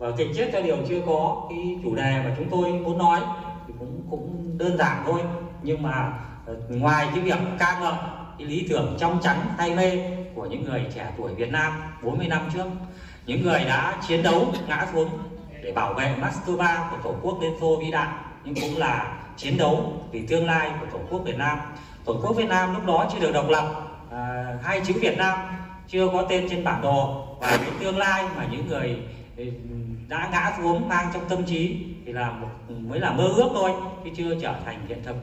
và kịch chết cho điều chưa có cái chủ đề mà chúng tôi muốn nói thì cũng cũng đơn giản thôi. Nhưng mà ờ, ngoài cái việc ca ngợi cái lý tưởng trong trắng say mê của những người trẻ tuổi Việt Nam 40 năm trước những người đã chiến đấu ngã xuống để bảo vệ Moscow của tổ quốc Liên Xô vĩ đại nhưng cũng là chiến đấu vì tương lai của tổ quốc Việt Nam. Tổ quốc Việt Nam lúc đó chưa được độc lập à, hai chữ Việt Nam chưa có tên trên bản đồ. Và cái tương lai mà những người thì đã ngã xuống mang trong tâm trí thì là một mới là mơ ước thôi chứ chưa trở thành hiện thực.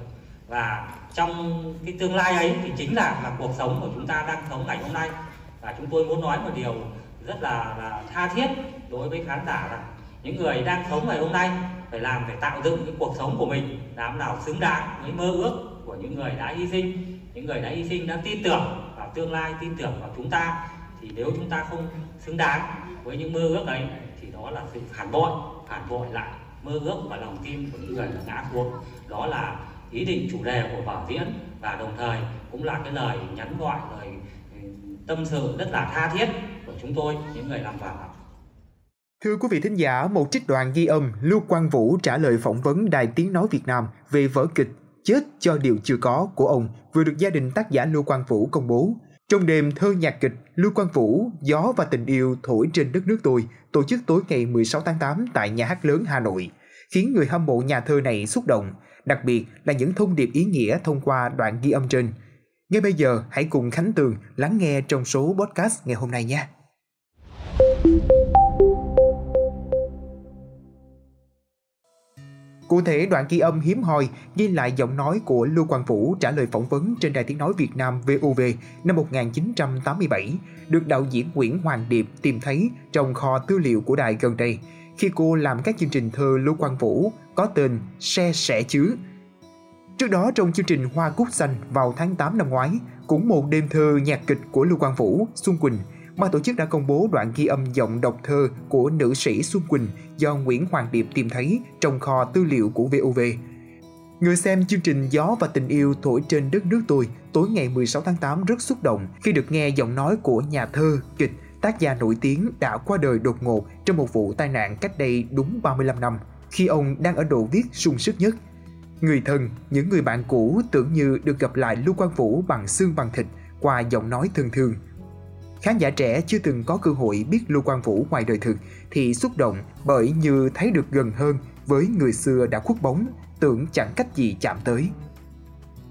Và trong cái tương lai ấy thì chính là là cuộc sống của chúng ta đang sống ngày hôm nay. Và chúng tôi muốn nói một điều rất là, là tha thiết đối với khán giả rằng những người đang sống ngày hôm nay phải làm phải tạo dựng cái cuộc sống của mình. Làm nào xứng đáng với mơ ước của những người đã hy sinh. Những người đã hy sinh đã tin tưởng vào tương lai tin tưởng vào chúng ta. Thì nếu chúng ta không xứng đáng với những mơ ước ấy thì đó là sự phản bội phản bội lại mơ ước và lòng tin của những người đã ngã xuống đó là ý định chủ đề của vở diễn và đồng thời cũng là cái lời nhắn gọi lời ừ, tâm sự rất là tha thiết của chúng tôi những người làm vở Thưa quý vị thính giả, một trích đoạn ghi âm Lưu Quang Vũ trả lời phỏng vấn Đài Tiếng Nói Việt Nam về vở kịch Chết cho điều chưa có của ông vừa được gia đình tác giả Lưu Quang Vũ công bố. Trong đêm thơ nhạc kịch Lưu Quang Vũ, Gió và tình yêu thổi trên đất nước tôi tổ chức tối ngày 16 tháng 8 tại Nhà hát lớn Hà Nội, khiến người hâm mộ nhà thơ này xúc động, đặc biệt là những thông điệp ý nghĩa thông qua đoạn ghi âm trên. Ngay bây giờ, hãy cùng Khánh Tường lắng nghe trong số podcast ngày hôm nay nha. Cụ thể, đoạn ghi âm hiếm hoi ghi lại giọng nói của Lưu Quang Vũ trả lời phỏng vấn trên Đài Tiếng Nói Việt Nam VOV năm 1987, được đạo diễn Nguyễn Hoàng Điệp tìm thấy trong kho tư liệu của đài gần đây, khi cô làm các chương trình thơ Lưu Quang Vũ có tên Xe Sẻ Chứ. Trước đó trong chương trình Hoa Cúc Xanh vào tháng 8 năm ngoái, cũng một đêm thơ nhạc kịch của Lưu Quang Vũ, Xuân Quỳnh ban tổ chức đã công bố đoạn ghi âm giọng đọc thơ của nữ sĩ Xuân Quỳnh do Nguyễn Hoàng Điệp tìm thấy trong kho tư liệu của VOV. Người xem chương trình Gió và tình yêu thổi trên đất nước tôi tối ngày 16 tháng 8 rất xúc động khi được nghe giọng nói của nhà thơ, kịch, tác giả nổi tiếng đã qua đời đột ngột trong một vụ tai nạn cách đây đúng 35 năm, khi ông đang ở độ viết sung sức nhất. Người thân, những người bạn cũ tưởng như được gặp lại Lưu Quang Vũ bằng xương bằng thịt qua giọng nói thân thương. Khán giả trẻ chưa từng có cơ hội biết Lưu Quang Vũ ngoài đời thực thì xúc động bởi như thấy được gần hơn với người xưa đã khuất bóng, tưởng chẳng cách gì chạm tới.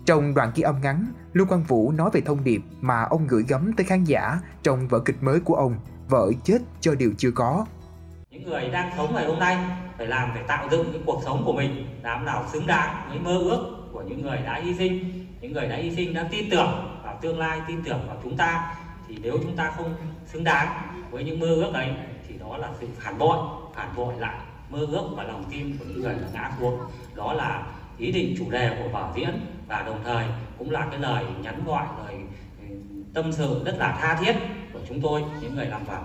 Trong đoạn ghi âm ngắn, Lưu Quang Vũ nói về thông điệp mà ông gửi gắm tới khán giả trong vở kịch mới của ông, Vợ chết cho điều chưa có. Những người đang sống ngày hôm nay phải làm phải tạo dựng cái cuộc sống của mình làm nào xứng đáng với mơ ước của những người đã hy sinh, những người đã hy sinh đã tin tưởng vào tương lai, tin tưởng vào chúng ta thì nếu chúng ta không xứng đáng với những mơ ước ấy, thì đó là sự phản bội phản bội lại mơ ước và lòng tin của những người đã ngã cuộc đó là ý định chủ đề của vở diễn và đồng thời cũng là cái lời nhắn gọi, lời ừ, tâm sự rất là tha thiết của chúng tôi, những người làm vở.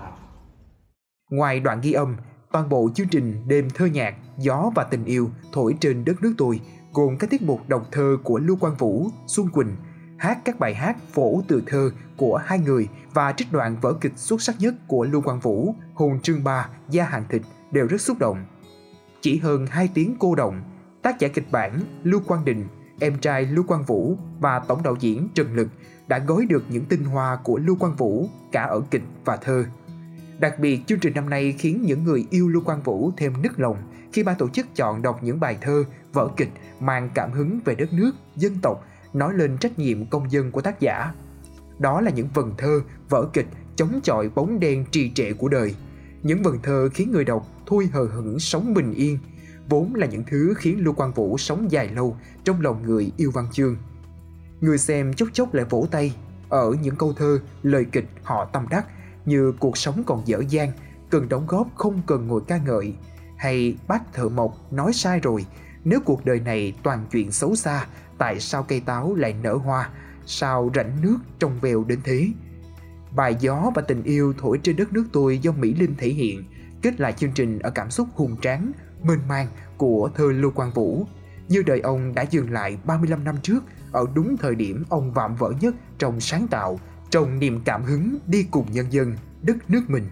Ngoài đoạn ghi âm, toàn bộ chương trình đêm thơ nhạc, gió và tình yêu thổi trên đất nước tôi, gồm các tiết mục đọc thơ của lưu quang vũ, xuân quỳnh hát các bài hát phổ từ thơ của hai người và trích đoạn vở kịch xuất sắc nhất của Lưu Quang Vũ, Hồn Trương Ba, Gia Hàng Thịt đều rất xúc động. Chỉ hơn 2 tiếng cô động, tác giả kịch bản Lưu Quang Đình, em trai Lưu Quang Vũ và tổng đạo diễn Trần Lực đã gói được những tinh hoa của Lưu Quang Vũ cả ở kịch và thơ. Đặc biệt, chương trình năm nay khiến những người yêu Lưu Quang Vũ thêm nức lòng khi ban tổ chức chọn đọc những bài thơ, vở kịch mang cảm hứng về đất nước, dân tộc nói lên trách nhiệm công dân của tác giả. Đó là những vần thơ, vở kịch chống chọi bóng đen trì trệ của đời. Những vần thơ khiến người đọc thôi hờ hững sống bình yên, vốn là những thứ khiến Lưu Quang Vũ sống dài lâu trong lòng người yêu văn chương. Người xem chốc chốc lại vỗ tay ở những câu thơ, lời kịch họ tâm đắc như cuộc sống còn dở dang, cần đóng góp không cần ngồi ca ngợi, hay bác thợ mộc nói sai rồi, nếu cuộc đời này toàn chuyện xấu xa tại sao cây táo lại nở hoa, sao rãnh nước trong veo đến thế. Bài gió và tình yêu thổi trên đất nước tôi do Mỹ Linh thể hiện, kết lại chương trình ở cảm xúc hùng tráng, mênh mang của thơ Lưu Quang Vũ. Như đời ông đã dừng lại 35 năm trước, ở đúng thời điểm ông vạm vỡ nhất trong sáng tạo, trong niềm cảm hứng đi cùng nhân dân, đất nước mình.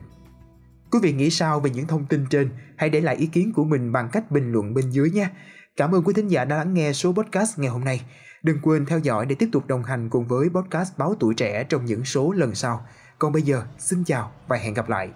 Quý vị nghĩ sao về những thông tin trên? Hãy để lại ý kiến của mình bằng cách bình luận bên dưới nha. Cảm ơn quý thính giả đã lắng nghe số podcast ngày hôm nay. Đừng quên theo dõi để tiếp tục đồng hành cùng với podcast Báo Tuổi Trẻ trong những số lần sau. Còn bây giờ, xin chào và hẹn gặp lại.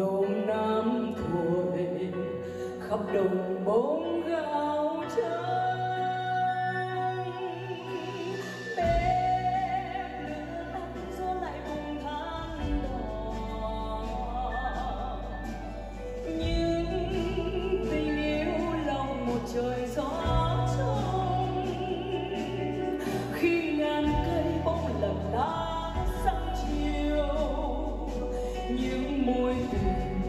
Nôm nam thổi khắp đồng bóng gạo trắng Amen.